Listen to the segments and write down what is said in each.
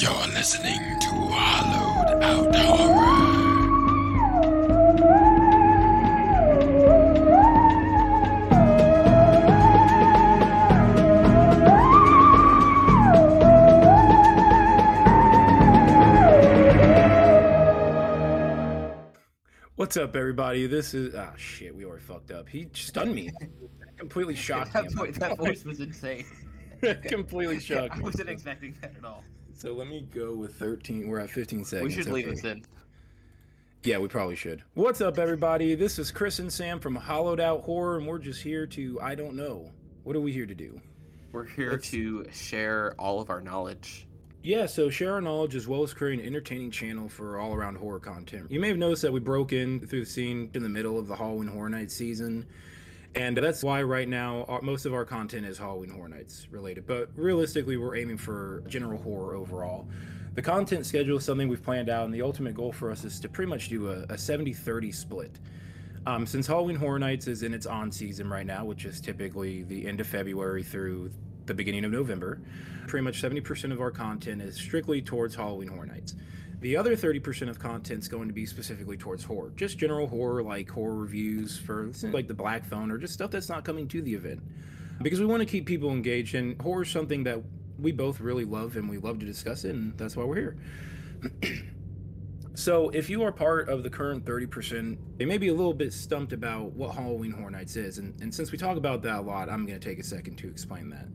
You're listening to Hallowed Out Horror. What's up, everybody? This is ah shit. We already fucked up. He stunned me. Completely shocked that, me. vo- that voice was insane. Completely shocked I wasn't expecting that at all. So let me go with 13. We're at 15 seconds. we should leave okay. this in. Yeah, we probably should. What's up, everybody? This is Chris and Sam from Hallowed Out Horror, and we're just here to I don't know. What are we here to do? We're here Let's- to share all of our knowledge. Yeah, so share our knowledge as well as create an entertaining channel for all around horror content. You may have noticed that we broke in through the scene in the middle of the Halloween Horror Nights season. And that's why right now our, most of our content is Halloween Horror Nights related. But realistically, we're aiming for general horror overall. The content schedule is something we've planned out, and the ultimate goal for us is to pretty much do a, a 70 30 split. Um, since Halloween Horror Nights is in its on season right now, which is typically the end of February through the beginning of November, pretty much 70% of our content is strictly towards Halloween Horror Nights. The other 30% of content is going to be specifically towards horror, just general horror, like horror reviews for hmm. like the Black Phone or just stuff that's not coming to the event. Because we want to keep people engaged, and horror is something that we both really love and we love to discuss it, and that's why we're here. So, if you are part of the current 30%, they may be a little bit stumped about what Halloween Horror Nights is. And, and since we talk about that a lot, I'm going to take a second to explain that.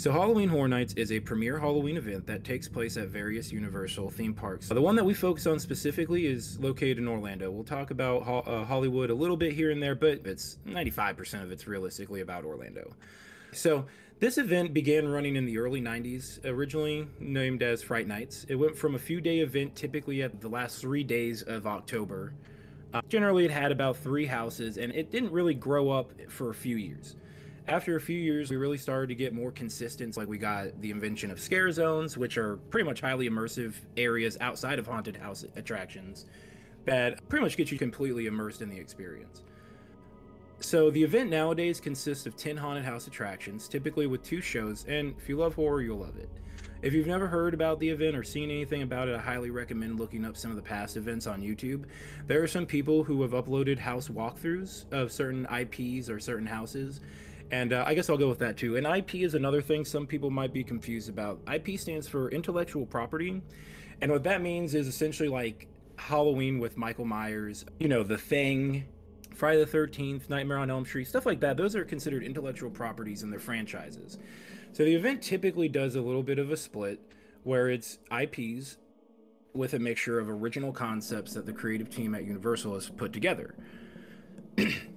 So, Halloween Horror Nights is a premier Halloween event that takes place at various Universal theme parks. The one that we focus on specifically is located in Orlando. We'll talk about Ho- uh, Hollywood a little bit here and there, but it's 95% of it's realistically about Orlando. So, this event began running in the early 90s, originally named as Fright Nights. It went from a few day event, typically at the last three days of October. Uh, generally, it had about three houses, and it didn't really grow up for a few years. After a few years, we really started to get more consistent. Like, we got the invention of scare zones, which are pretty much highly immersive areas outside of haunted house attractions that pretty much get you completely immersed in the experience. So the event nowadays consists of 10 haunted house attractions, typically with two shows, and if you love horror, you'll love it. If you've never heard about the event or seen anything about it, I highly recommend looking up some of the past events on YouTube. There are some people who have uploaded house walkthroughs of certain IPs or certain houses, and uh, I guess I'll go with that too. And IP is another thing some people might be confused about. IP stands for intellectual property, and what that means is essentially like Halloween with Michael Myers, you know, The Thing, Friday the 13th, Nightmare on Elm Street, stuff like that. Those are considered intellectual properties in their franchises. So the event typically does a little bit of a split where it's IPs with a mixture of original concepts that the creative team at Universal has put together.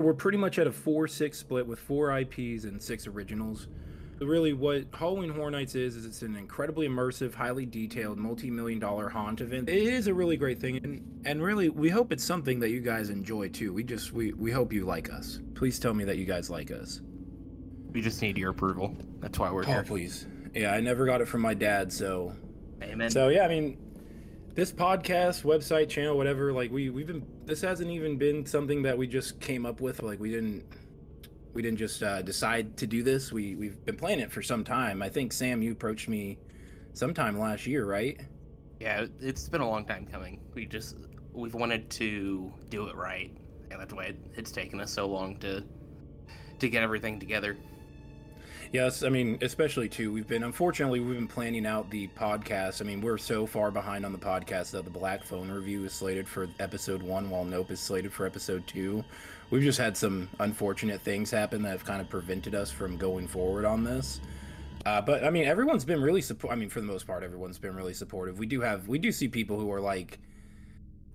We're pretty much at a 4 6 split with four IPs and six originals. Really, what Halloween Horror Nights is, is it's an incredibly immersive, highly detailed, multi million dollar haunt event. It is a really great thing. And, and really, we hope it's something that you guys enjoy too. We just, we, we hope you like us. Please tell me that you guys like us. We just need your approval. That's why we're Oh, here. please. Yeah, I never got it from my dad, so Amen. So yeah, I mean, this podcast, website, channel, whatever, like we we've been. This hasn't even been something that we just came up with. Like we didn't we didn't just uh, decide to do this. We we've been playing it for some time. I think Sam, you approached me sometime last year, right? yeah, it's been a long time coming. We just we've wanted to do it right, and that's why it's taken us so long to to get everything together. Yes, I mean, especially too. We've been unfortunately we've been planning out the podcast. I mean, we're so far behind on the podcast that the Black Phone review is slated for episode one, while Nope is slated for episode two. We've just had some unfortunate things happen that have kind of prevented us from going forward on this. Uh, but I mean, everyone's been really support. I mean, for the most part, everyone's been really supportive. We do have, we do see people who are like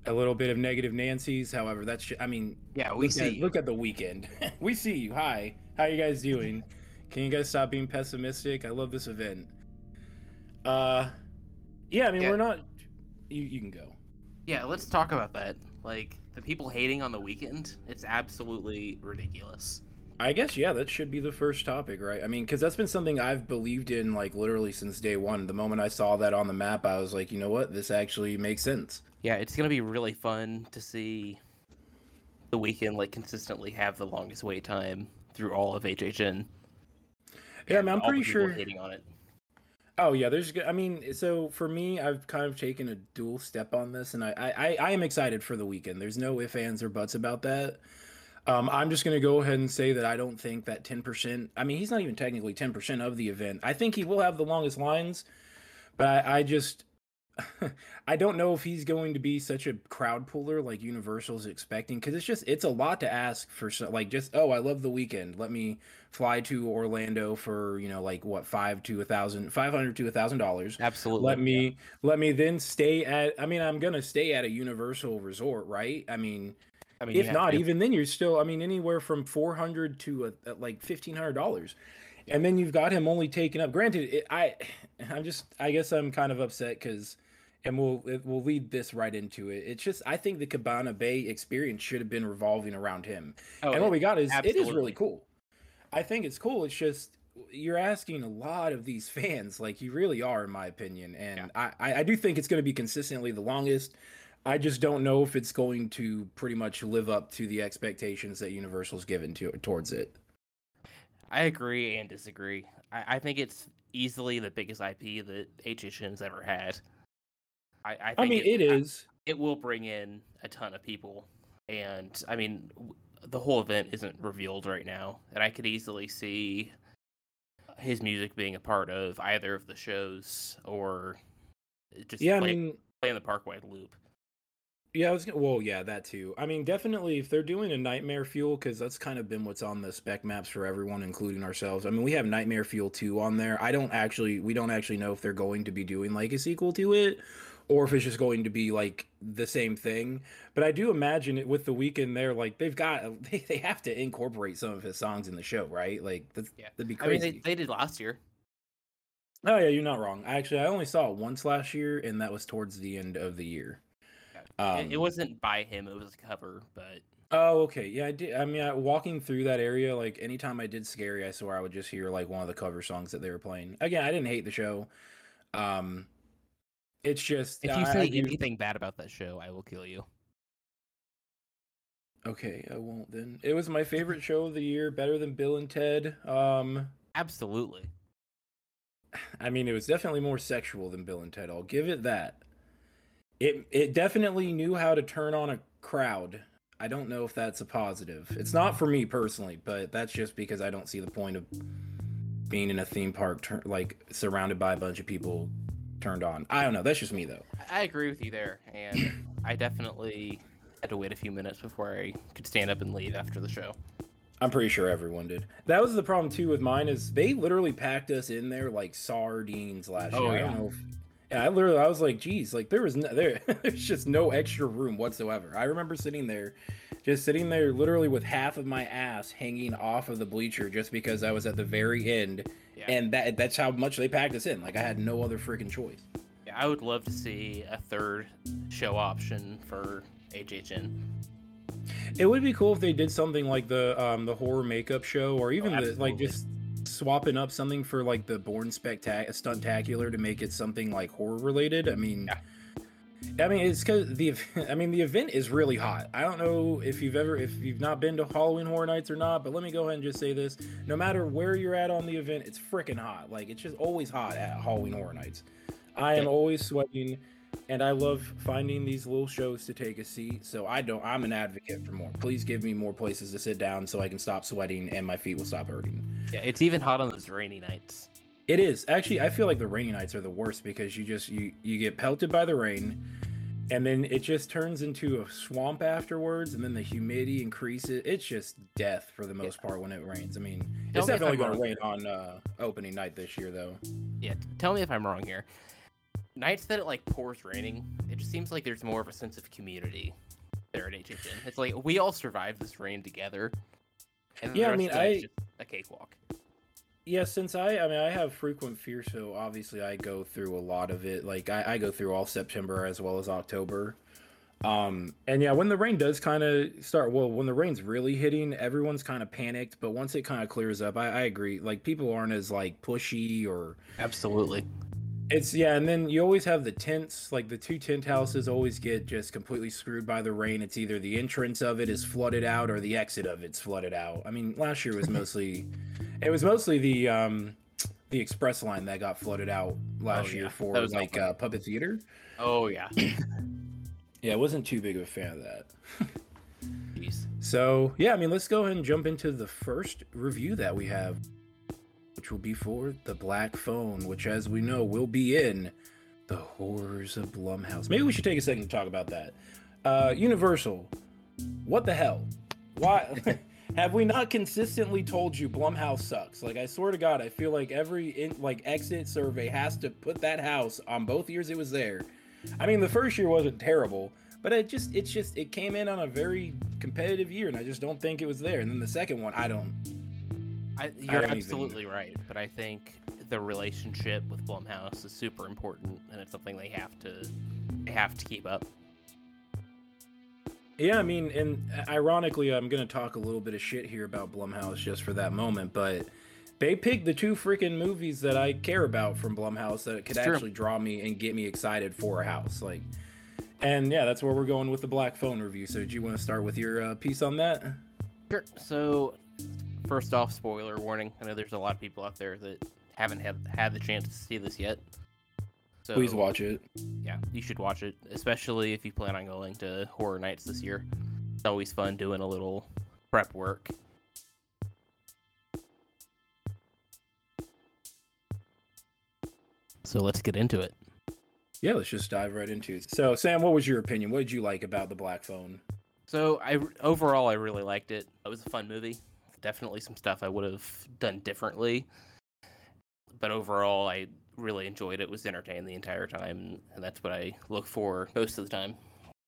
a little bit of negative Nancy's. However, that's, I mean, Yeah, we look see. At, look at the Weeknd. we see you. Hi. How you guys doing? Can you guys stop being pessimistic? I love this event. Uh, yeah. I mean, Yeah. we're not. You you can go. Yeah, let's talk about that. Like the people hating on the Weeknd, it's absolutely ridiculous. I guess yeah, that should be the first topic, right? I mean, because that's been something I've believed in like literally since day one. The moment I saw that on the map, I was like, you know what, this actually makes sense. Yeah, it's gonna be really fun to see the Weeknd like consistently have the longest wait time through all of HHN. Yeah, I mean, I'm pretty sure. hating on it. Oh yeah, there's. I mean, so for me, I've kind of taken a dual step on this, and I I, I am excited for the Weeknd. There's no ifs, ands, or buts about that. Um, I'm just going to go ahead and say that I don't think that 10%. I mean, he's not even technically 10% of the event. I think he will have the longest lines, but I, I just I don't know if he's going to be such a crowd puller like Universal's expecting because it's just it's a lot to ask for so, like just oh I love the Weeknd let me fly to Orlando for you know like what five to a thousand five hundred to a thousand dollars Absolutely. let me yeah. let me then stay at I mean I'm gonna stay at a Universal resort right I mean I mean if not to. even then you're still I mean anywhere from four hundred to a, like fifteen hundred dollars and then you've got him only taking up granted it, I I'm just I guess I'm kind of upset because and we'll we'll lead this right into it. It's just I think the Cabana Bay experience should have been revolving around him. Oh, and what we got is absolutely. it is really cool. I think it's cool. It's just you're asking a lot of these fans, like you really are, in my opinion. And yeah. I I do think it's going to be consistently the longest. I just don't know if it's going to pretty much live up to the expectations that Universal's given to towards it. I agree and disagree. I, I think it's easily the biggest IP that HHN's ever had. I, I, I mean, it, it is. It will bring in a ton of people, and I mean, the whole event isn't revealed right now, and I could easily see his music being a part of either of the shows or just yeah, play, I mean, playing the Parkway loop. Yeah, I was gonna, well, yeah, that too. I mean, definitely if they're doing a Nightmare Fuel, because that's kind of been what's on the spec maps for everyone, including ourselves. I mean, we have Nightmare Fuel two on there. I don't actually, we don't actually know if they're going to be doing like a sequel to it, or if it's just going to be like the same thing. But I do imagine it with the Weeknd there, like they've got they, they have to incorporate some of his songs in the show, right? Like that's, yeah. that'd be crazy. I mean, they, they did last year. Oh yeah, you're not wrong. Actually, I only saw it once last year, and that was towards the end of the year. Um, it, it, wasn't by him; it was a cover, but. Oh, okay. Yeah, I did. I mean, I, walking through that area, like anytime I did scary, I swear I would just hear like one of the cover songs that they were playing. Again, I didn't hate the show. Um, it's just if you say anything bad about that show, I will kill you. Okay, I won't then. It was my favorite show of the year, better than Bill and Ted. Um Absolutely. I mean, it was definitely more sexual than Bill and Ted. I'll give it that. It it definitely knew how to turn on a crowd. I don't know if that's a positive. It's not for me personally, but that's just because I don't see the point of being in a theme park like surrounded by a bunch of people turned on. I don't know. That's just me though. I agree with you there, and I definitely had to wait a few minutes before I could stand up and leave after the show. I'm pretty sure everyone did. That was the problem too with mine is they literally packed us in there like sardines last oh, year. Yeah. I don't know if yeah, I literally I was like, geez, like there was no, there there's just no extra room whatsoever. I remember sitting there, just sitting there literally with half of my ass hanging off of the bleacher just because I was at the very end yeah. And that that's how much they packed us in. Like I had no other freaking choice. Yeah, I would love to see a third show option for HHN. It would be cool if they did something like the um the horror makeup show or even oh, the like just swapping up something for like the Bourne Spectac Stuntacular to make it something like horror related. I mean, yeah. I mean, it's because the I mean the event is really hot. I don't know if you've ever if you've not been to Halloween Horror Nights or not, but let me go ahead and just say this: no matter where you're at on the event, it's freaking hot. Like it's just always hot at Halloween Horror Nights. I am always sweating, and I love finding these little shows to take a seat. So I don't. I'm an advocate for more. Please give me more places to sit down so I can stop sweating and my feet will stop hurting. Yeah, it's even hot on those rainy nights. It is actually. I feel like the rainy nights are the worst because you just you you get pelted by the rain, and then it just turns into a swamp afterwards, and then the humidity increases. It's just death for the most yeah. part when it rains. I mean, tell it's definitely going to rain on uh, opening night this year, though. Yeah, tell me if I'm wrong here. Nights that it like pours raining, it just seems like there's more of a sense of community there at HHN. It's like we all survived this rain together. yeah, I mean, I a cakewalk yeah since i i mean i have frequent fear so obviously i go through a lot of it. Like i, I go through all september as well as october. Um and yeah when the rain does kind of start well when the rain's really hitting everyone's kind of panicked but once it kind of clears up I, I agree. Like people aren't as like pushy or absolutely it's yeah and then you always have the tents like the two tent houses always get just completely screwed by the rain it's either the entrance of it is flooded out or the exit of it's flooded out i mean last year was mostly it was mostly the um the express line that got flooded out last Oh, year yeah. for was like uh, puppet theater. Oh yeah. Yeah, I wasn't too big of a fan of that. Jeez. So yeah, I mean, let's go ahead and jump into the first review that we have, which will be for the Black Phone, which, as we know, will be in the horrors of Blumhouse. Maybe we should take a second to talk about that. Uh, Universal, what the hell? Why have we not consistently told you Blumhouse sucks? Like, I swear to God, I feel like every in, like exit survey has to put that house on both years it was there. I mean, the first year wasn't terrible, but it just it's just it came in on a very competitive year, and I just don't think it was there. And then the second one, I don't. I, you're even- absolutely right, but I think the relationship with Blumhouse is super important, and it's something they have to have to keep up. Yeah, I mean, and ironically, I'm gonna talk a little bit of shit here about Blumhouse just for that moment, but they picked the two freaking movies that I care about from Blumhouse that could actually draw me and get me excited for a house. Like, and yeah, that's where we're going with the Black Phone review. So, do you want to start with your uh, piece on that? Sure. So, first off, spoiler warning. I know there's a lot of people out there that haven't had had the chance to see this yet. So, Please watch it. Yeah, you should watch it, especially if you plan on going to horror nights this year. It's always fun doing a little prep work. So let's get into it. Yeah, let's just dive right into it. So, Sam, what was your opinion? What did you like about the Black Phone? So I overall I really liked it. It was a fun movie. Definitely some stuff I would have done differently, but overall I really enjoyed it. Was entertained the entire time, and that's what I look for most of the time.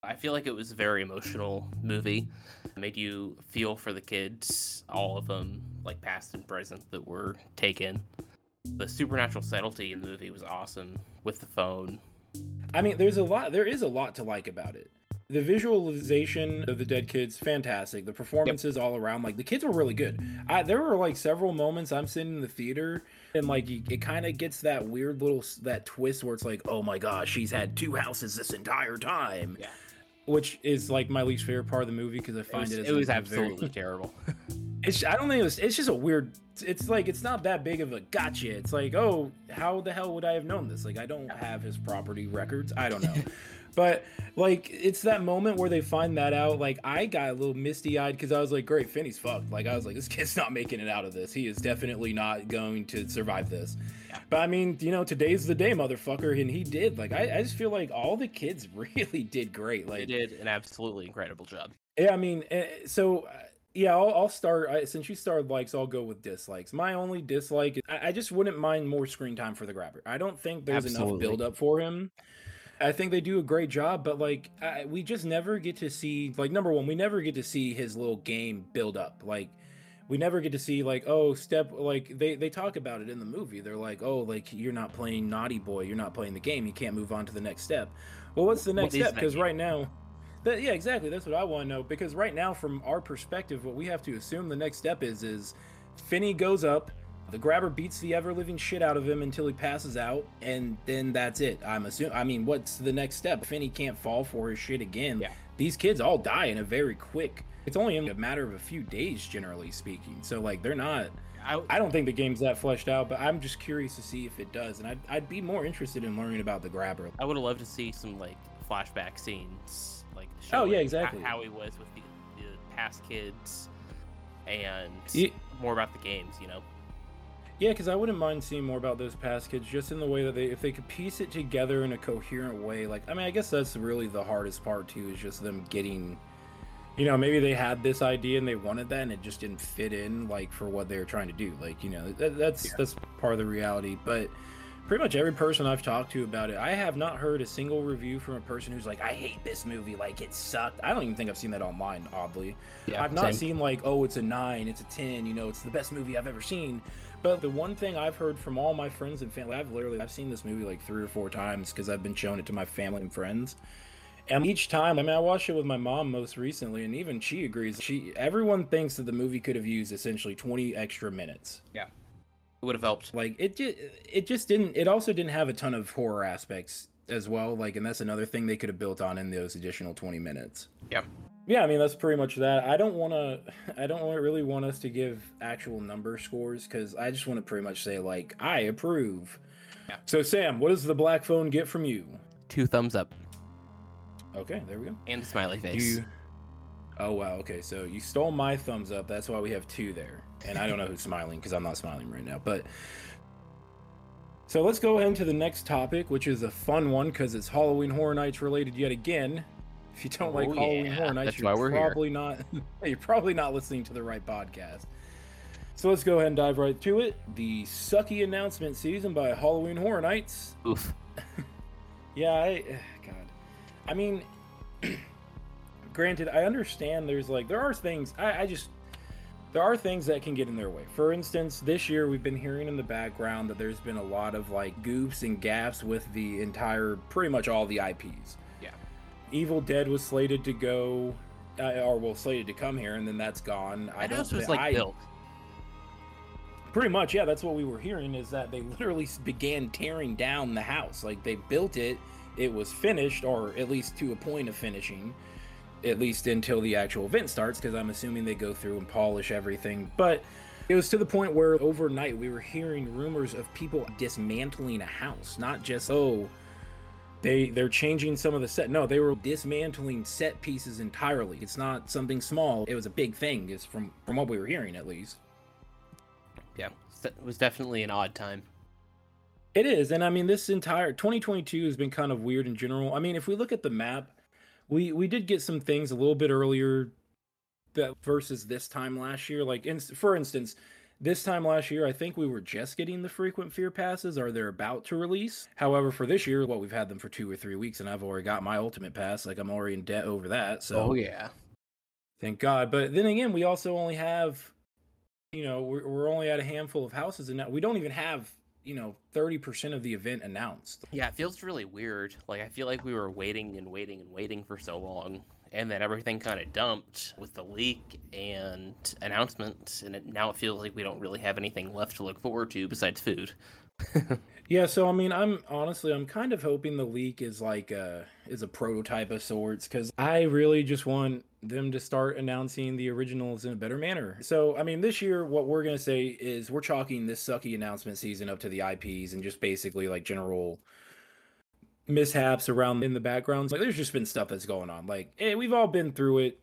I feel like it was a very emotional movie. It made you feel for the kids, all of them, like past and present, that were taken. The supernatural subtlety in the movie was awesome with the phone. I mean, there's a lot. There is a lot to like about it. The visualization of the dead kids, fantastic. The performances all around, like the kids were really good. I, there were like several moments I'm sitting in the theater and like you, it kind of gets that weird little that twist where it's like, oh my gosh, she's had two houses this entire time. Yeah. Which is like my least favorite part of the movie because I It find was, it, it was a- a very- absolutely terrible. it's I don't think it was it's just a weird it's like it's not that big of a gotcha. It's like, oh, how the hell would I have known this? Like I don't have his property records. I don't know. but like it's that moment where they find that out. Like I got a little misty eyed because I was like, great, Finney's fucked. Like I was like, this kid's not making it out of this. He is definitely not going to survive this. Yeah. But I mean, you know, today's the day, motherfucker, and he did. Like I, I just feel like all the kids really did great. Like They did an absolutely incredible job. yeah, I mean, eh, so uh, yeah, I'll, I'll start. I, since you started likes, I'll go with dislikes. My only dislike, I, I just wouldn't mind more screen time for the grabber. I don't think there's enough Absolutely. build up for him. I think they do a great job, but like I, we just never get to see like number one, we never get to see his little game build up. Like we never get to see like oh step like they they talk about it in the movie. They're like oh like you're not playing naughty boy, you're not playing the game, you can't move on to the next step. Well, what's the next is step? Because right now. That, yeah, exactly. That's what I want to know. Because right now, from our perspective, what we have to assume the next step is is Finney goes up, the grabber beats the ever living shit out of him until he passes out, and then that's it. I'm assuming. I mean, what's the next step? Finney can't fall for his shit again. Yeah. These kids all die in a very quick. It's only in a matter of a few days, generally speaking. So like, they're not. I, I don't think the game's that fleshed out, but I'm just curious to see if it does, and I'd, I'd be more interested in learning about the grabber. I would have loved to see some like flashback scenes, like Oh, yeah, exactly. how he was with the, the past kids, and more about the games. You know, Yeah, because I wouldn't mind seeing more about those past kids, just in the way that they, if they could piece it together in a coherent way. Like, I mean, I guess that's really the hardest part too, is just them getting, you know, maybe they had this idea and they wanted that, and it just didn't fit in, like for what they were trying to do. Like, you know, that, that's Yeah. that's part of the reality. But pretty much every person I've talked to about it, I have not heard a single review from a person who's like, I hate this movie, like it sucked. I don't even think I've seen that online, oddly. yeah, I've not same. seen like, oh, it's a nine, it's a ten, you know, it's the best movie I've ever seen. But the one thing I've heard from all my friends and family, I've literally I've seen this movie like three or four times because I've been showing it to my family and friends. And each time, I mean, I watched it with my mom most recently, and even she agrees. She, everyone thinks that the movie could have used essentially 20 extra minutes. Yeah, it would have helped. Like it, just, it just didn't. It also didn't have a ton of horror aspects as well. Like, and that's another thing they could have built on in those additional 20 minutes. yeah, I mean that's pretty much that. I don't want to. I don't really want us to give actual number scores because I just want to pretty much say like I approve. Yeah. So Sam, what does the black phone get from you? Two thumbs up Okay, there we go. and a smiley face. You. Oh wow. Okay, so you stole my thumbs up. That's why we have two there, and I don't know who's smiling because I'm not smiling right now. But so let's go into the next topic, which is a fun one because it's Halloween Horror Nights related yet again. If you don't like Oh, Halloween yeah, Horror Nights, you're we're here. probably not. you're probably not listening to the right podcast. So let's go ahead and dive right to it. The sucky announcement season by Halloween Horror Nights. Oof. Yeah, I God. I mean granted, I understand there's like there are things I, I just there are things that can get in their way. For instance, this year we've been hearing in the background that there's been a lot of like goofs and gaps with the entire pretty much all the IPs. Evil Dead was slated to go uh, or well slated to come here and then that's gone. I I don't house was like I- built. Pretty much, yeah. That's what we were hearing is that they literally began tearing down the house. Like they built it, it was finished, or at least to a point of finishing, at least until the actual event starts. Because I'm assuming they go through and polish everything. But it was to the point where overnight we were hearing rumors of people dismantling a house, not just oh. They they're changing some of the set. No, they were dismantling set pieces entirely. It's not something small. It was a big thing. Is from from what we were hearing at least. Yeah, it was definitely an odd time. It is, and I mean this entire 2022 has been kind of weird in general. I mean, if we look at the map, we we did get some things a little bit earlier that versus this time last year. Like, in, for instance, this time last year, I think we were just getting the frequent fear passes, or they're about to release. However, for this year, well, we've had them for two or three weeks, and I've already got my ultimate pass. Like, I'm already in debt over that. So, oh yeah. Thank God. But then again, we also only have, you know, we're, we're only at a handful of houses, and now we don't even have, you know, 30% of the event announced. Yeah, it feels really weird. Like I feel like we were waiting and waiting and waiting for so long, and then everything kind of dumped with the leak and announcements and it, now it feels like we don't really have anything left to look forward to besides food. Yeah, so I mean, I'm honestly, I'm kind of hoping the leak is like a is a prototype of sorts because I really just want them to start announcing the originals in a better manner. So, I mean, this year, what we're gonna say is we're chalking this sucky announcement season up to the IPs and just basically like general mishaps around in the backgrounds. Like, there's just been stuff that's going on. Like, hey, we've all been through it.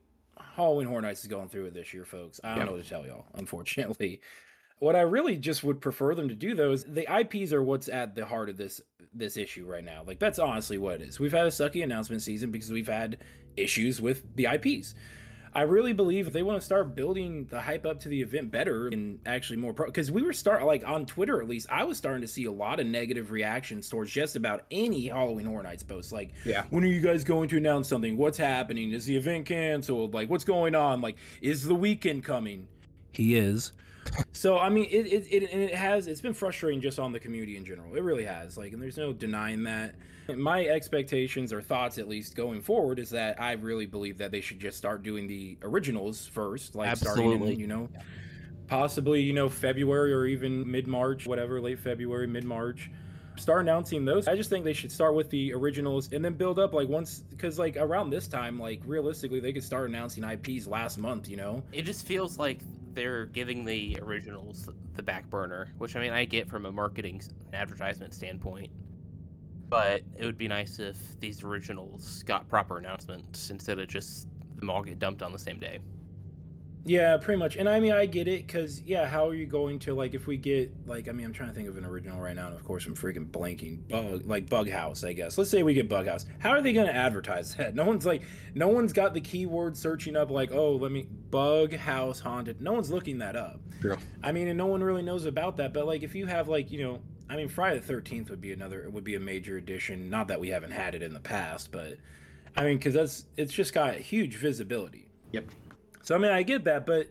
Halloween Horror Nights is going through it this year, folks. I don't know what to tell y'all, unfortunately. What I really just would prefer them to do though is the IPs are what's at the heart of this this issue right now. Like that's honestly what it is. We've had a sucky announcement season because we've had issues with the IPs. I really believe if they want to start building the hype up to the event better and actually more pro because we were start like on Twitter at least, I was starting to see a lot of negative reactions towards just about any Halloween Horror Nights post. Like, Yeah. when are you guys going to announce something? What's happening? Is the event canceled? Like, what's going on? Like, is the Weeknd coming? He is. So I mean, it it, it and it has it's been frustrating just on the community in general. It really has. Like, and there's no denying that. My expectations or thoughts, at least going forward, is that I really believe that they should just start doing the originals first, like starting in you know, possibly you know February or even mid March, whatever, late February, mid March. Start announcing those. I just think they should start with the originals and then build up like once because like around this time, like realistically, they could start announcing IPs last month. You know. It just feels like they're giving the originals the back burner, which I mean I get from a marketing s- and advertisement standpoint. But it would be nice if these originals got proper announcements instead of just them all get dumped on the same day. Yeah, pretty much. And I mean, I get it because, yeah, how are you going to, like, if we get, like, I mean, I'm trying to think of an original right now, and of course, I'm freaking blanking. Bug, like, Bug House, I guess. Let's say we get Bug House. How are they going to advertise that? No one's like, no one's got the keyword searching up, like, oh, let me, Bug House Haunted. No one's looking that up. True. I mean, and no one really knows about that. But, like, if you have, like, you know, I mean, Friday the 13th would be another, it would be a major addition. Not that we haven't had it in the past, but, I mean, because that's, it's just got huge visibility. Yep. So I mean, I get that, but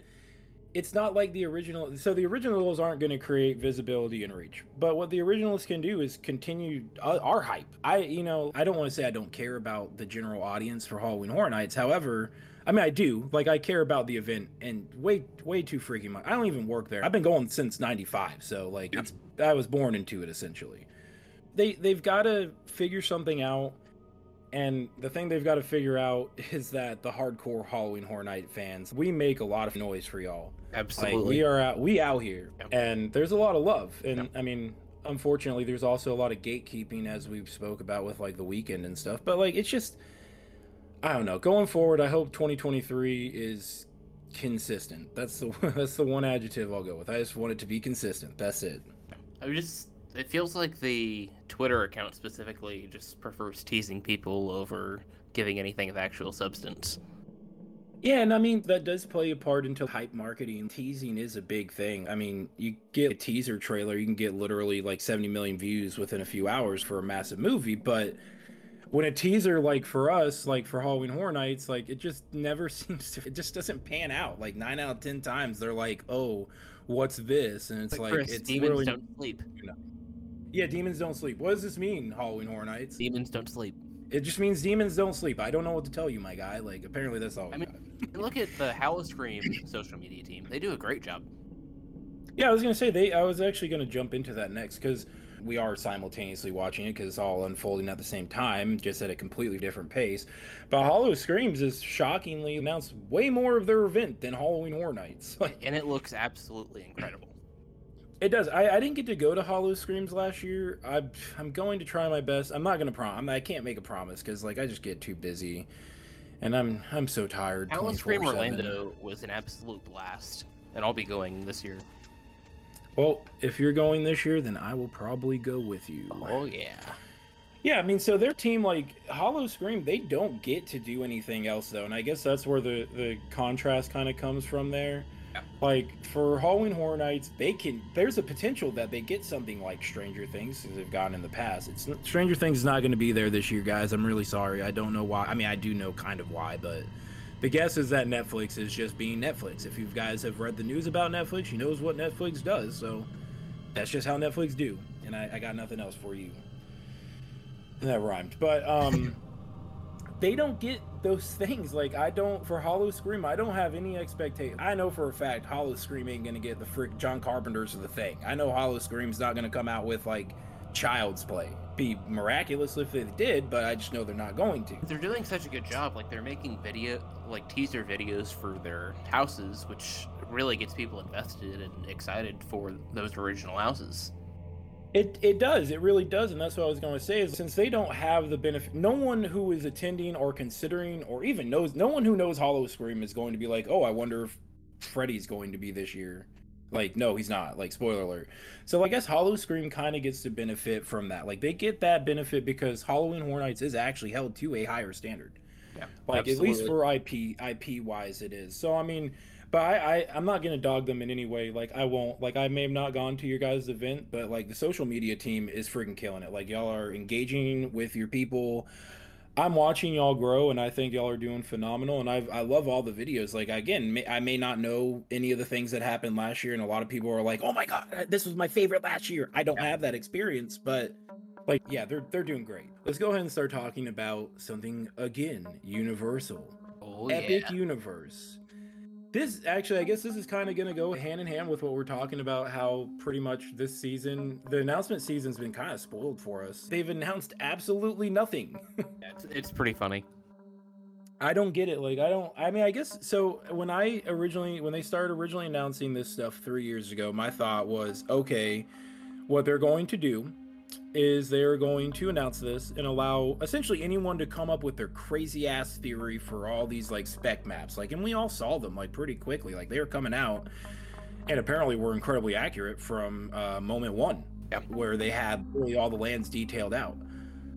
it's not like the original. So the originals aren't going to create visibility and reach. But what the originals can do is continue uh, our hype. I, you know, I don't want to say I don't care about the general audience for Halloween Horror Nights. However, I mean, I do. Like, I care about the event and way, way too freaking much. I don't even work there. I've been going since '95, so like, it's I was born into it essentially. They they've got to figure something out And the thing they've got to figure out is that the hardcore Halloween Horror Night fans, we make a lot of noise for y'all. Absolutely. Like we are out, we out here, Yep. and there's a lot of love. And Yep. I mean, unfortunately, there's also a lot of gatekeeping, as we've spoke about with like the Weeknd and stuff. But like, it's just, I don't know. Going forward, I hope 2023 is consistent. That's the that's the one adjective I'll go with. I just want it to be consistent. That's it. I just it feels like the Twitter account specifically just prefers teasing people over giving anything of actual substance. Yeah, and I mean that does play a part into hype marketing. Teasing is a big thing. I mean, you get a teaser trailer, you can get literally like 70 million views within a few hours for a massive movie, but when a teaser like for us, like for Halloween Horror Nights, like it just never seems to it just doesn't pan out. Like 9 out of 10 times they're like, "Oh, what's this?" And it's Like, like Chris, it's demons literally don't sleep. Yeah, demons don't sleep. What does this mean, Halloween Horror Nights? Demons don't sleep. It just means demons don't sleep. I don't know what to tell you, my guy. Like apparently that's all. I mean. Look at the Howl Scream social media team. They do a great job. Yeah, I was gonna say they. I was actually gonna jump into that next because we are simultaneously watching it because it's all unfolding at the same time, just at a completely different pace. But Howl-O-Scream's is shockingly announced way more of their event than Halloween Horror Nights. Like And it looks absolutely incredible. it does. I, I didn't get to go to Howl-O-Screams last year. I I'm going to try my best. I'm not gonna prom. I can't make a promise because like I just get too busy, and I'm I'm so tired. Howl Scream Orlando was an absolute blast. And I'll be going this year. Well, if you're going this year, then I will probably go with you. Oh yeah. Yeah, I mean, so their team, like Howl-O-Scream, they don't get to do anything else though, and I guess that's where the the contrast kind of comes from there. Yeah. Like for Halloween Horror Nights, they can. There's a potential that they get something like Stranger Things, as they've gotten in the past. It's Stranger Things is not going to be there this year, guys. I'm really sorry. I don't know why. I mean, I do know kind of why, but the guess is that Netflix is just being Netflix. If you guys have read the news about Netflix, you knows what Netflix does. So that's just how Netflix do, and I, I got nothing else for you. That rhymed, but um, they don't get those things. Like I don't for Howl-O-Scream, I don't have any expectation. I know for a fact Howl-O-Scream ain't gonna get the frick John Carpenter's of the thing. I know Howl-O-Scream's not gonna come out with like Child's Play. Be miraculous if they did, but I just know they're not going to. They're doing such a good job. Like they're making video, like teaser videos for their houses, which really gets people invested and excited for those original houses. It it does. It really does, and that's what I was going to say. Is since they don't have the benefit, no one who is attending or considering or even knows, no one who knows Howl-O-Scream is going to be like, oh, I wonder if Freddy's going to be this year. Like, no, he's not. Like, spoiler alert. So I guess Howl-O-Scream kind of gets to benefit from that. Like, they get that benefit because Halloween Horror Nights is actually held to a higher standard. Yeah, Like at least for IP IP wise, it is. So I mean, but I, I I'm not gonna dog them in any way. Like I won't. Like I may have not gone to your guys' event, but like the social media team is freaking killing it. Like y'all are engaging with your people. I'm watching y'all grow, and I think y'all are doing phenomenal. And I I love all the videos. Like again, may, I may not know any of the things that happened last year, and a lot of people are like, "Oh my god, this was my favorite last year." I don't have that experience, but like yeah, they're they're doing great. Let's go ahead and start talking about something again. Universal. Oh Epic yeah. Universe. This actually, I guess this is kind of going to go hand in hand with what we're talking about. How pretty much this season, the announcement season's been kind of spoiled for us. They've announced absolutely nothing. It's, it's pretty funny. I don't get it. Like, I don't. I mean, I guess so. When I originally, when they started originally announcing this stuff three years ago, my thought was, okay, what they're going to do is they're going to announce this and allow essentially anyone to come up with their crazy ass theory for all these like spec maps. Like, and we all saw them like pretty quickly. Like, they were coming out, and apparently were incredibly accurate from uh, moment one, Yep. where they had really all the lands detailed out.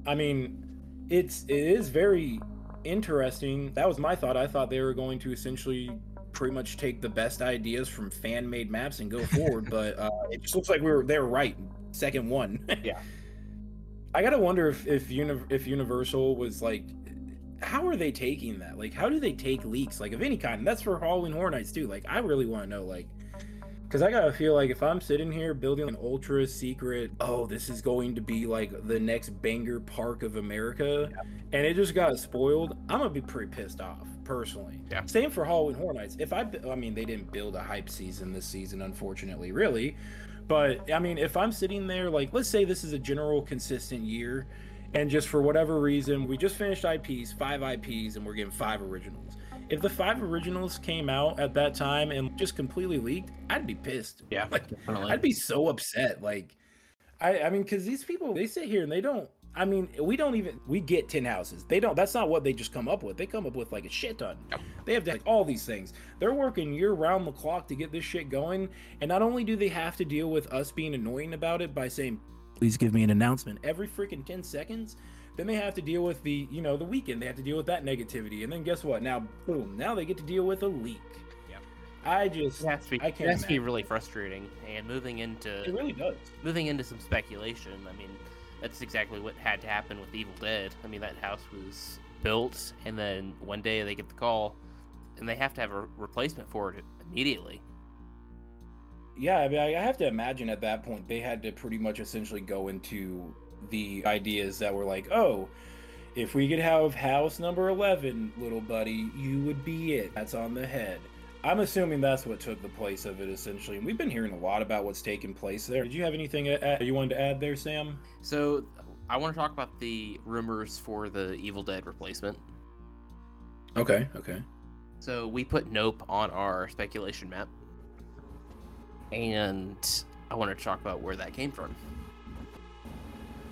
I mean, it's it is very interesting. That was my thought. I thought they were going to essentially pretty much take the best ideas from fan made maps and go forward, but uh, it just looks like we were they were right. Second one. Yeah. I gotta wonder if if Uni- if Universal was like, how are they taking that? Like, how do they take leaks like of any kind? And that's for Halloween Horror Nights too. Like, I really want to know like. Because I gotta feel like if I'm sitting here building an ultra secret, oh, this is going to be like the next banger park of America, and it just got spoiled, I'm gonna be pretty pissed off personally. Yeah. Same for Halloween Horror Nights. If I, I mean, they didn't build a hype season this season, unfortunately, really. But I mean, if I'm sitting there, like, let's say this is a general consistent year, and just for whatever reason, we just finished IPs, five IPs, and we're getting five originals. If the five originals came out at that time and just completely leaked, I'd be pissed. Yeah, like definitely. I'd be so upset. Like, I, I mean, because these people they sit here and they don't. I mean, we don't even we get ten houses. They don't. That's not what they just come up with. They come up with like a shit ton. They have to, like all these things. They're working year round the clock to get this shit going. And not only do they have to deal with us being annoying about it by saying, "Please give me an announcement every freaking ten seconds." Then they have to deal with the, you know, the Weeknd. They have to deal with that negativity. And then guess what? Now, boom, now they get to deal with a leak. Yep. I just, It has to be, I can't has to be really frustrating. And moving into it really does. moving into some speculation, I mean, that's exactly what had to happen with Evil Dead. I mean, that house was built, and then one day they get the call, and they have to have a replacement for it immediately. Yeah, I mean, I have to imagine at that point they had to pretty much essentially go into the ideas that were like, oh, if we could have house number 11, little buddy, you would be it. That's on the head. I'm assuming that's what took the place of it essentially. And we've been hearing a lot about what's taking place there. Did you have anything you wanted to add there, Sam? So, I want to talk about the rumors for the Evil Dead replacement. Okay, okay. So we put Nope on our speculation map, and I want to talk about where that came from.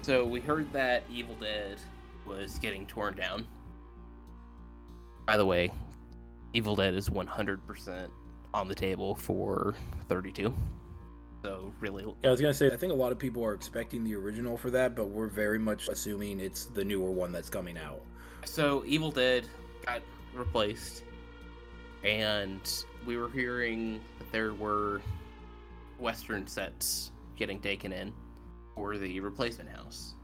So we heard that Evil Dead was getting torn down. By the way, Evil Dead is 100% on the table for 32. So really, Yeah, I was gonna say I think a lot of people are expecting the original for that, but we're very much assuming it's the newer one that's coming out. So Evil Dead got replaced, and we were hearing that there were Western sets getting taken in for the replacement house.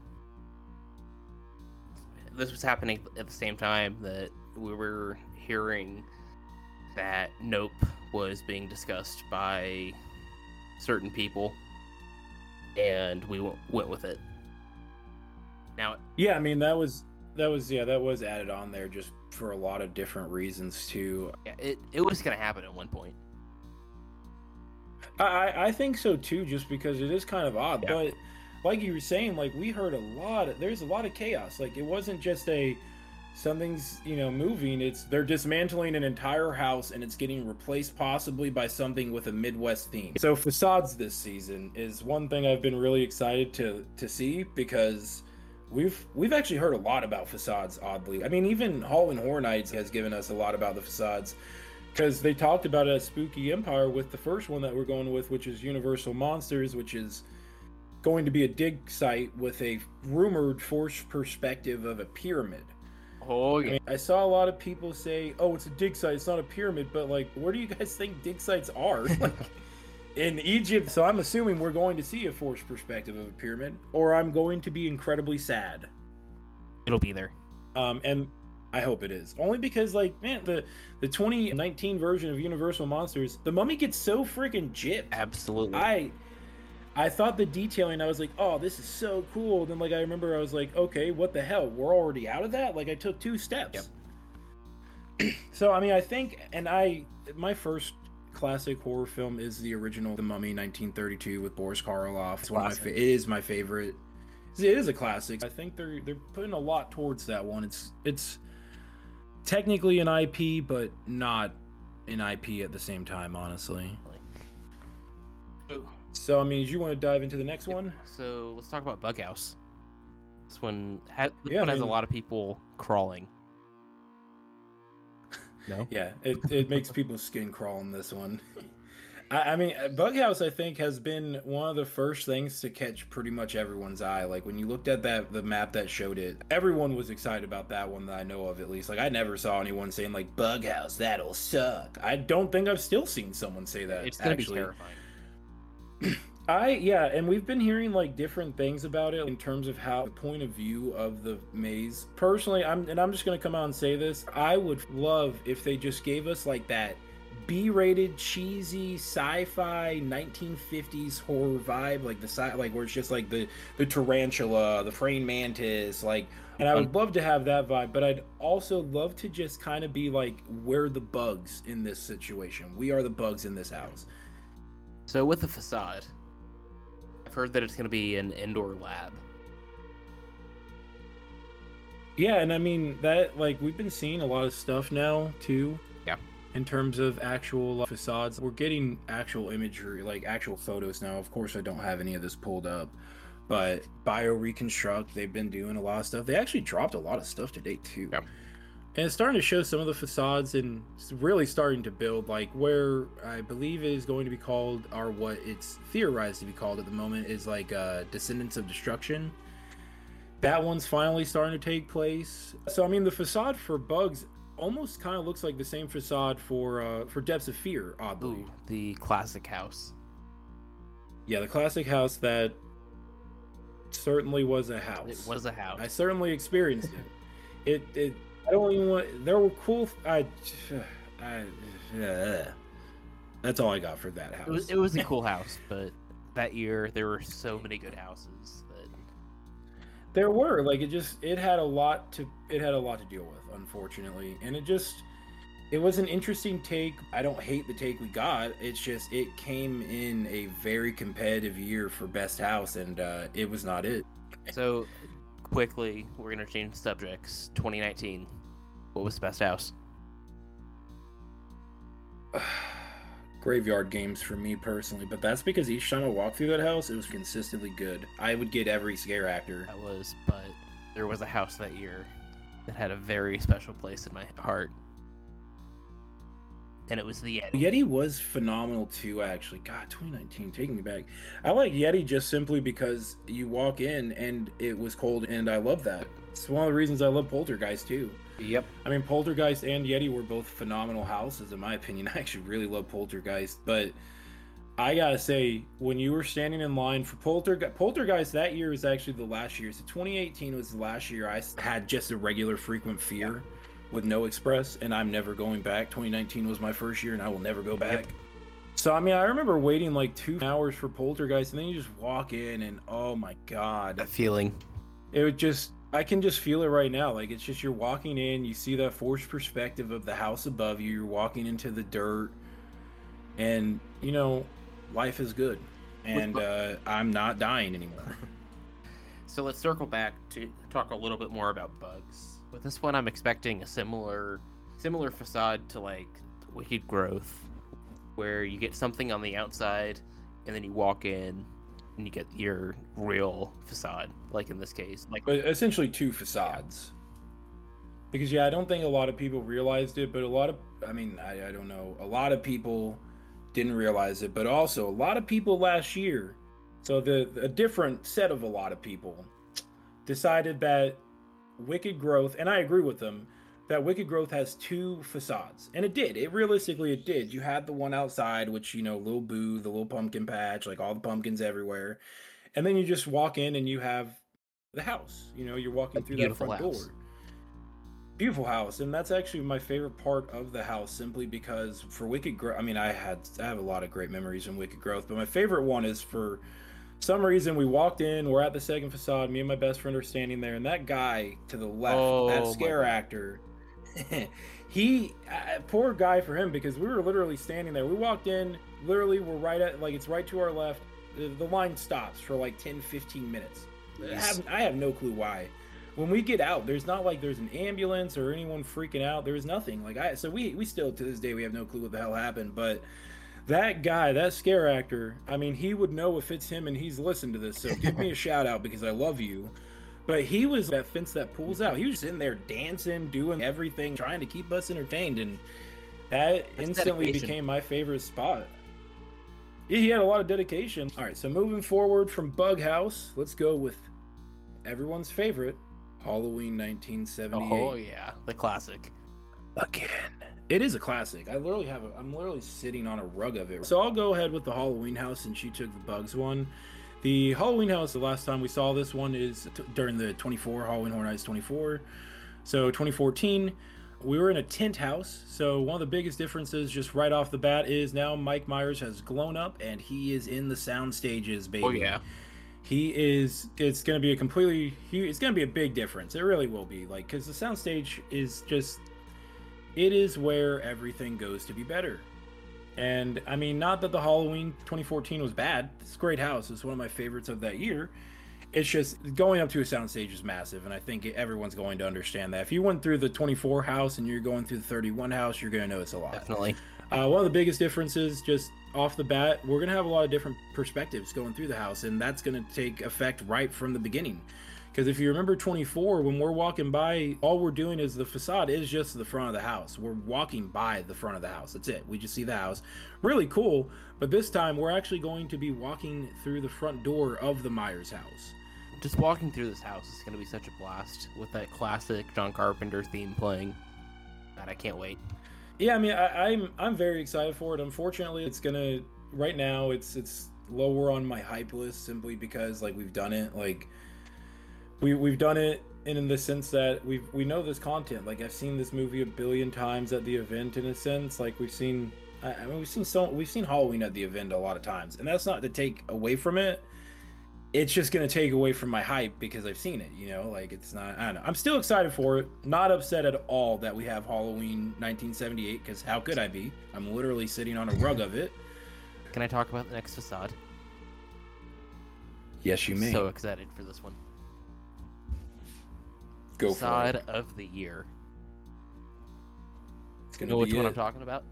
This was happening at the same time that we were hearing that Nope was being discussed by certain people, and we w- went with it. Now, Yeah, I mean that was that was yeah that was added on there just for a lot of different reasons too. yeah, it, it was going to happen at one point. I I- I think so too, just because it is kind of odd. Yeah. But like you were saying, like we heard a lot. Of, there's a lot of chaos. Like it wasn't just a something's you know moving. It's they're dismantling an entire house and it's getting replaced possibly by something with a Midwest theme. So facades this season is one thing I've been really excited to to see because. We've we've actually heard a lot about facades. Oddly, I mean, even Halloween Horror Nights has given us a lot about the facades because they talked about at Spooky Empire with the first one that we're going with, which is Universal Monsters, which is going to be a dig site with a rumored forced perspective of a pyramid. Oh I, mean, I saw a lot of people say, "Oh, it's a dig site. It's not a pyramid." But like, where do you guys think dig sites are? like in Egypt. So I'm assuming we're going to see a forced perspective of a pyramid, or I'm going to be incredibly sad. It'll be there. Um, and I hope it is only because, like, man, the the 2019 version of Universal Monsters, the mummy gets so freaking gypped. Absolutely. I I thought the detailing, I was like, oh, this is so cool. Then like I remember I was like, okay, what the hell? We're already out of that? Like I took two steps. so I mean I think and I my first classic horror film is the original The Mummy 1932 with Boris Karloff. It's one of my fa- it is my favorite. It is a classic. I think they're they're putting a lot towards that one. It's it's technically an IP, but not an IP at the same time, honestly. So- So, I mean, do you want to dive into the next Yep. one? So let's talk about Bug House. This one, ha- this Yeah, I one has a lot of people crawling. No. Yeah, it, it makes people's skin crawl in this one. I, I mean, uh, Bughouse, I think, has been one of the first things to catch pretty much everyone's eye. Like when you looked at that the map that showed it, everyone was excited about that one that I know of at least. Like I never saw anyone saying like Bughouse, that'll suck. I don't think I've still seen someone say that. It's gonna actually. be terrifying. I yeah, and we've been hearing like different things about it in terms of how the point of view of the maze. Personally, I'm and I'm just gonna come out and say this. I would love if they just gave us like that B-rated, cheesy, sci-fi 1950s horror vibe, like the sci like where it's just like the the tarantula, the praying mantis, like. And I would um, love to have that vibe, but I'd also love to just kind of be like, we're the bugs in this situation. We are the bugs in this house. So with the facade, I've heard that it's going to be an indoor lab. Yeah, and I mean that like we've been seeing a lot of stuff now too. Yeah. In terms of actual facades, we're getting actual imagery, like actual photos now. Of course, I don't have any of this pulled up, but BioReconstruct, they've been doing a lot of stuff. They actually dropped a lot of stuff to date too. Yeah. And it's starting to show some of the facades and it's really starting to build like where I believe is going to be called or what it's theorized to be called at the moment is like uh Descendants of Destruction that one's finally starting to take place. So I mean, the facade for Bugs almost kind of looks like the same facade for uh, for Depths of Fear. Oddly, Ooh, the classic house. yeah, the classic house that certainly was a house. It was a house. I certainly experienced it. It it. I don't even want. There were cool. I. I. uh, that's all I got for that house. It was it was a cool house, but that year there were so many good houses that There were like it just it had a lot to it had a lot to deal with, unfortunately, and it just it was an interesting take. I don't hate the take we got. It's just it came in a very competitive year for best house, and uh, it was not it. so quickly we're gonna change subjects. 2019. What was the best house? Graveyard games for me personally, but that's because each time I walked through that house, it was consistently good. I would get every scare actor. That was, but there was a house that year that had a very special place in my heart, and it was the Yeti. Yeti was phenomenal too, actually. God, 2019, taking me back. I like Yeti just simply because you walk in and it was cold, and I love that. It's one of the reasons I love Poltergeist too. Yep. I mean, Poltergeist and Yeti were both phenomenal houses, in my opinion. I actually really love Poltergeist, but I gotta say, when you were standing in line for Poltergeist, Poltergeist that year was actually the last year. So 2018 was the last year I had just a regular frequent fear with no express, and I'm never going back. 2019 was my first year, and I will never go back. So I mean, I remember waiting like two hours for Poltergeist, and then you just walk in, and oh my god, That feeling. it would just I can just feel it right now. Like it's just you're walking in, you see that forced perspective of the house above you, you're walking into the dirt, and you know, life is good. And uh, I'm not dying anymore. So let's circle back to talk a little bit more about bugs. With this one, I'm expecting a similar, similar facade to like Wicked Growth, where you get something on the outside, and then you walk in, and you get your real facade. Like in this case, like But essentially two facades. Because yeah, I don't think a lot of people realized it, but a lot of I mean, I, I don't know. A lot of people didn't realize it, but also a lot of people last year, so the a different set of a lot of people decided that Wicked Growth, and I agree with them, that Wicked Growth has two facades. And it did. It realistically it did. You had the one outside, which, you know, little boo, the little pumpkin patch, like all the pumpkins everywhere. And then you just walk in and you have the house. You know, you're walking A through that front house. door. Beautiful house, and that's actually my favorite part of the house, simply because for Wicked Growth, I mean, I had I have a lot of great memories in Wicked Growth, but my favorite one is for some reason we walked in, we're at the second facade, me and my best friend are standing there, and that guy to the left, Oh, that scare actor, he uh, poor guy for him because we were literally standing there. We walked in, literally, we're right at like it's right to our left. The, the line stops for like 10, 15 minutes. I have, I have no clue why. When we get out, there's not like there's an ambulance or anyone freaking out. There's nothing. Like I, so we we still to this day we have no clue what the hell happened. But that guy, that scare actor, I mean, he would know if it's him and he's listened to this. So give me a shout out because I love you. But he was that fence that pulls out. He was in there dancing, doing everything, trying to keep us entertained, and that That's instantly dedication. became my favorite spot. Yeah, he had a lot of dedication. All right, so moving forward from Bug House, let's go with everyone's favorite, Halloween 1978. oh yeah, the classic. Again. It is a classic. I literally have a, I'm literally sitting on a rug of it. So I'll go ahead with the Halloween house since you took the Bugs one. The Halloween house, the last time we saw this one is t- during the 24 Halloween Horror Nights 24. So 2014, we were in a tent house. So one of the biggest differences just right off the bat is now Mike Myers has grown up and he is in the sound stages, baby. Oh yeah. he is it's going to be a completely it's going to be a big difference it really will be like because the soundstage is just it is where everything goes to be better and i mean not that the halloween 2014 was bad it's a great house it's one of my favorites of that year it's just going up to a soundstage is massive, and I think everyone's going to understand that. If you went through the 24 house and you're going through the 31 house, you're going to notice a lot. Definitely. Uh, one of the biggest differences, just off the bat, we're going to have a lot of different perspectives going through the house, and that's going to take effect right from the beginning. Because if you remember 24, when we're walking by, all we're doing is the facade is just the front of the house. We're walking by the front of the house. That's it. We just see the house. Really cool. But this time, we're actually going to be walking through the front door of the Myers house. Just walking through this house is going to be such a blast with that classic John Carpenter theme playing. God, I can't wait. Yeah, I mean, I, I'm I'm very excited for it. Unfortunately, it's gonna right now. It's it's lower on my hype list simply because like we've done it. Like we we've done it in, in the sense that we've we know this content. Like I've seen this movie a billion times at the event. In a sense, like we've seen. I I mean, we've seen so we've seen Halloween at the event a lot of times, and that's not to take away from it. It's just gonna take away from my hype because I've seen it. You know, like it's not. I don't know. I'm still excited for it. Not upset at all that we have Halloween 1978 because how could I be? I'm literally sitting on a rug of it. Can I talk about the next facade? Yes, you may So excited for this one. Go for it. of the year. It's gonna know which be one it. I'm talking about?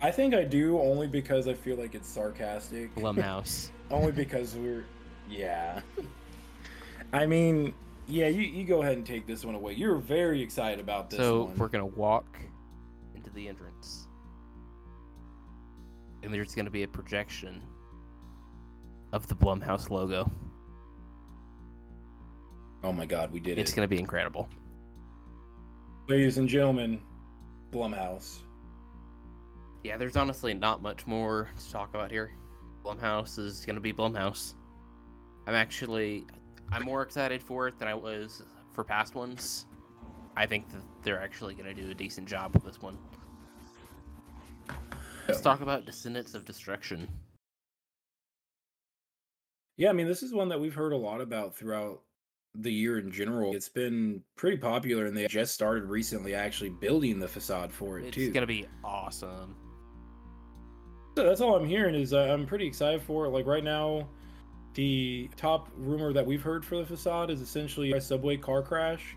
I think I do only because I feel like it's sarcastic. Blumhouse. only because we're yeah. I mean, yeah, you, you go ahead and take this one away. You're very excited about this so one. we're gonna walk into the entrance, and there's gonna be a projection of the Blumhouse logo. Oh my god, we did It's it. It's gonna be incredible. Ladies and gentlemen, Blumhouse. Yeah, there's honestly not much more to talk about here. Blumhouse is gonna be Blumhouse. I'm actually, I'm more excited for it than I was for past ones. I think that they're actually gonna do a decent job with this one. Let's talk about Descendants of Destruction. Yeah, I mean, this is one that we've heard a lot about throughout the year in general. It's been pretty popular, and they just started recently actually building the facade for it It's too. It's gonna be awesome. So that's all I'm hearing is uh, I'm pretty excited for it. Like right now, the top rumor that we've heard for the facade is essentially a subway car crash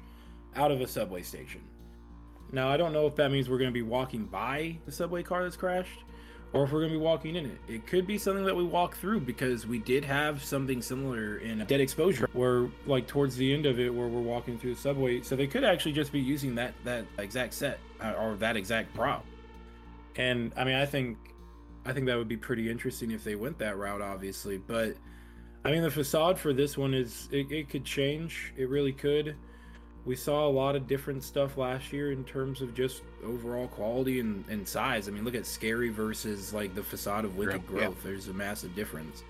out of a subway station. Now I don't know if that means we're going to be walking by the subway car that's crashed, or if we're going to be walking in it. It could be something that we walk through because we did have something similar in Dead Exposure, where like towards the end of it, where we're walking through the subway. So they could actually just be using that that exact set uh, or that exact prop. And I mean, I think I think that would be pretty interesting if they went that route, obviously. But I mean, the facade for this one is it, it could change. It really could. We saw a lot of different stuff last year in terms of just overall quality and, and size. I mean, look at Scary versus like the facade of Wicked Yeah. Growth. There's a massive difference.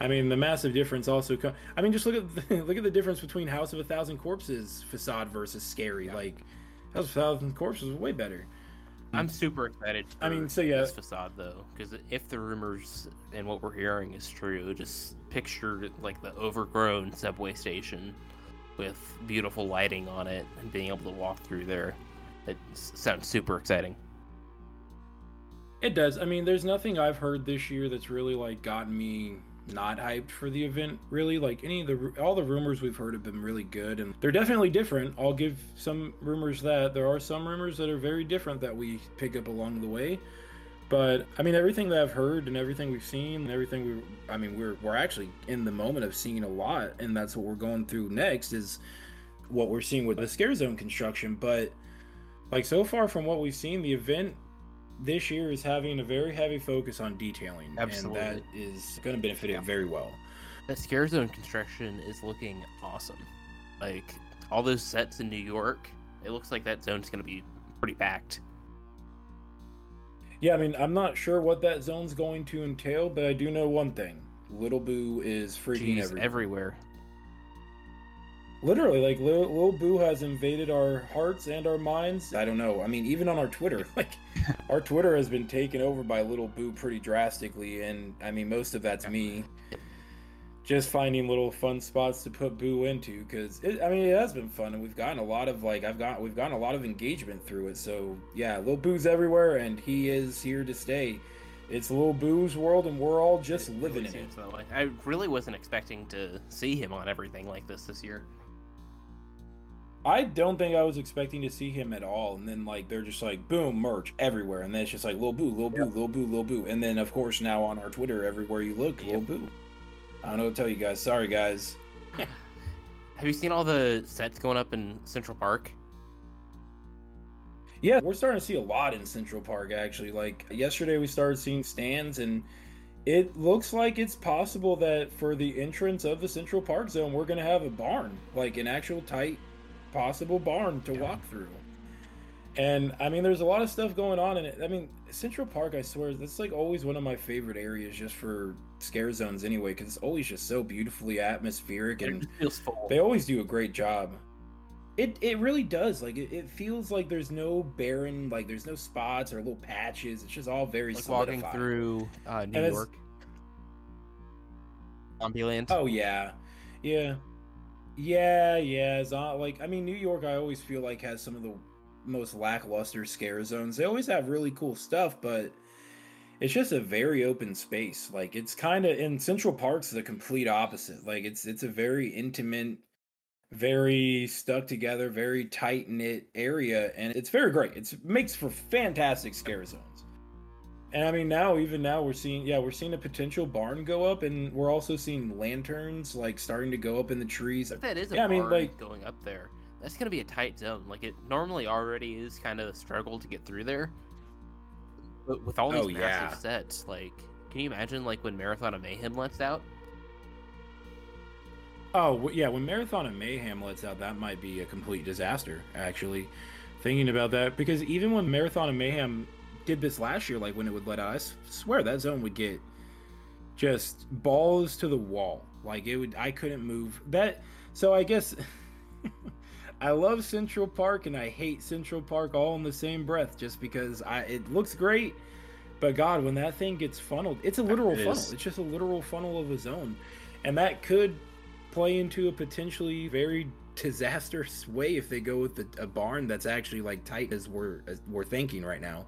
I mean, the massive difference also. Co- I mean, just look at the, look at the difference between House of a Thousand Corpses facade versus Scary. Yeah. Like, House of a Thousand Corpses was way better. I'm super excited. I mean, so yeah. this facade though, because if the rumors and what we're hearing is true, just picture like the overgrown subway station with beautiful lighting on it and being able to walk through there. It sounds super exciting. It does. I mean, there's nothing I've heard this year that's really like gotten me not hyped for the event. Really, like any of the all the rumors we've heard have been really good, and they're definitely different. I'll give some rumors that there are some rumors that are very different that we pick up along the way. But I mean, everything that I've heard and everything we've seen, and everything we, I mean, we're we're actually in the moment of seeing a lot, and that's what we're going through next is what we're seeing with the scare zone construction. But like so far from what we've seen, the event this year is having a very heavy focus on detailing, and that Absolutely. is going to benefit Yeah. it very well. The scare zone construction is looking awesome. Like all those sets in New York, it looks like that zone's gonna be pretty packed. Yeah, I mean, I'm not sure what that zone's going to entail, but I do know one thing: Little Boo is freaking Jeez, everywhere. everywhere. Literally, like Lil, Lil Boo has invaded our hearts and our minds. I don't know. I mean, even on our Twitter, like our Twitter has been taken over by Little Boo pretty drastically, and I mean, most of that's me just finding little fun spots to put Boo into because I mean, it has been fun, and we've gotten a lot of like I've got we've gotten a lot of engagement through it. So yeah, little Boo's everywhere, and he is here to stay. It's little Boo's world, and we're all just It living really in it. seems that way. I really wasn't expecting to see him on everything like this this year. I don't think I was expecting to see him at all, and then like they're just like boom merch everywhere, and then it's just like little Boo, little Boo, little Boo, little Boo, and then of course now on our Twitter, everywhere you look, Lil Yep. Boo. I don't know what to tell you guys. Sorry guys. Have you seen all the sets going up in Central Park? Yeah, we're starting to see a lot in Central Park actually. Like yesterday, we started seeing stands, and it looks like it's possible that for the entrance of the Central Park zone, we're gonna have a barn, like an actual tight, possible barn to Yeah. walk through. And I mean, there's a lot of stuff going on in it. I mean, Central Park, I swear, that's like always one of my favorite areas just for scare zones anyway, because it's always just so beautifully atmospheric and just feels full. they always do a great job. It it really does. Like it, it feels like there's no barren, like there's no spots or little patches. It's just all very like walking through uh, New And York. Zombieland. Oh yeah, yeah, yeah, yeah. It's not like I mean New York. I always feel like has some of the most lackluster scare zones. They always have really cool stuff, but it's just a very open space. Like it's kind of in Central Park's the complete opposite. Like it's it's a very intimate, very stuck together, very tight knit area, and it's very great. It's makes for fantastic scare zones. And I mean now, even now, we're seeing yeah, we're seeing a potential barn go up, and we're also seeing lanterns like starting to go up in the trees. That is a Yeah, I mean, like- going up there. That's gonna be a tight zone. Like it normally already is kind of a struggle to get through there. But with all these Oh, massive yeah. sets, like, can you imagine like when Marathon of Mayhem lets out? Oh yeah, when Marathon of Mayhem lets out, that might be a complete disaster. Actually, thinking about that because even when Marathon of Mayhem did this last year, like when it would let out, I swear that zone would get just balls to the wall. Like it would, I couldn't move that. So I guess I love Central Park and I hate Central Park all in the same breath, just because I it looks great. But God, when that thing gets funneled, it's a literal It funnel. is. It's just a literal funnel of a zone, and that could play into a potentially very disastrous way if they go with the, a barn that's actually like tight as we're as we're thinking right now.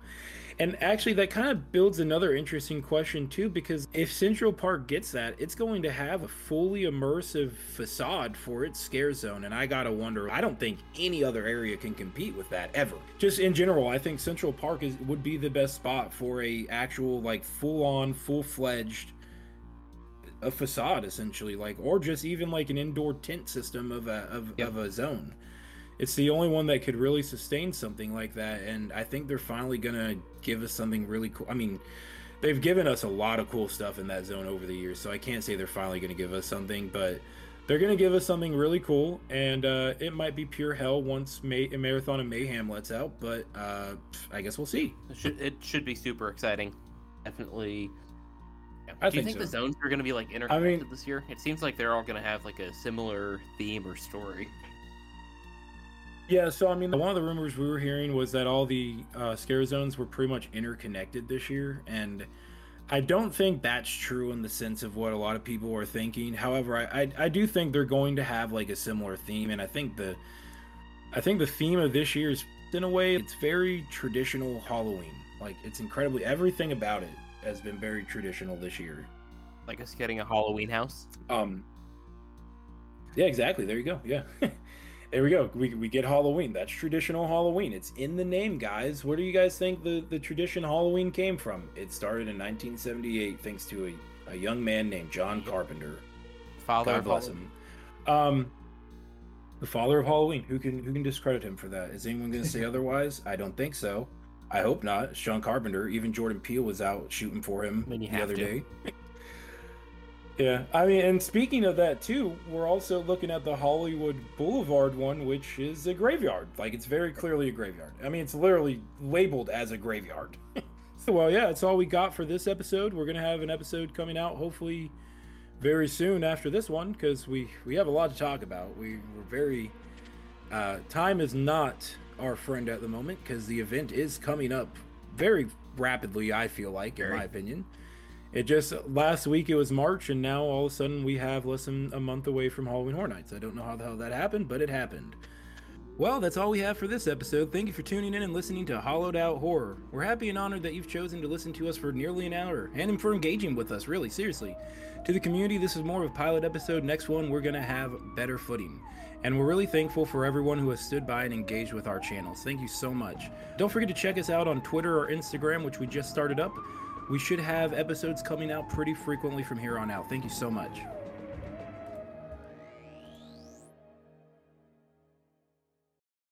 And actually, that kind of builds another interesting question too, because if Central Park gets that, it's going to have a fully immersive facade for its scare zone. And I gotta wonder, I don't think any other area can compete with that ever. Just in general, I think Central Park is would be the best spot for a actual like full on, full fledged a facade essentially like or just even like an indoor tent system of a of, Yep. of a zone it's the only one that could really sustain something like that and i think they're finally gonna give us something really cool i mean they've given us a lot of cool stuff in that zone over the years so i can't say they're finally gonna give us something but they're gonna give us something really cool and uh, it might be pure hell once May- marathon of mayhem lets out but uh, i guess we'll see It should, it should be super exciting. Definitely. Yeah. I Do you think think the zones are going to be like interconnected mean- this year? It seems like they're all going to have like a similar theme or story. Yeah, so I mean, one of the rumors we were hearing was that all the uh, scare zones were pretty much interconnected this year, and I don't think that's true in the sense of what a lot of people are thinking. However, I, I I do think they're going to have like a similar theme, and I think the I think the theme of this year is in a way it's very traditional Halloween. Like it's incredibly everything about it has been very traditional this year. Like us getting a Halloween house. Um. Yeah, exactly. There you go. Yeah. there we go. We, we get Halloween. That's traditional Halloween. It's in the name, guys. Where do you guys think the, the tradition Halloween came from? It started in 1978 thanks to a, a young man named John Carpenter. Father God of bless Halloween. him. Um, the father of Halloween. Who can who can discredit him for that? Is anyone going to say otherwise? I don't think so. I hope not. John Carpenter. Even Jordan Peele was out shooting for him I mean, you the other to. day. yeah, I mean, and speaking of that too, we're also looking at the Hollywood Boulevard one, which is a graveyard. Like it's very clearly a graveyard. I mean, it's literally labeled as a graveyard. so, well, yeah, that's all we got for this episode. We're gonna have an episode coming out hopefully very soon after this one because we we have a lot to talk about. We we're very uh, time is not our friend at the moment because the event is coming up very rapidly. I feel like, in Very. my opinion, it just last week it was March, and now all of a sudden we have less than a month away from Halloween Horror Nights. I don't know how the hell that happened, but it happened. Well, that's all we have for this episode. Thank you for tuning in and listening to Hallowed Out Horror. We're happy and honored that you've chosen to listen to us for nearly an hour and for engaging with us, really, seriously. To the community, this is more of a pilot episode. Next one, we're going to have better footing. And we're really thankful for everyone who has stood by and engaged with our channels. Thank you so much. Don't forget to check us out on Twitter or Instagram, which we just started up. We should have episodes coming out pretty frequently from here on out. Thank you so much.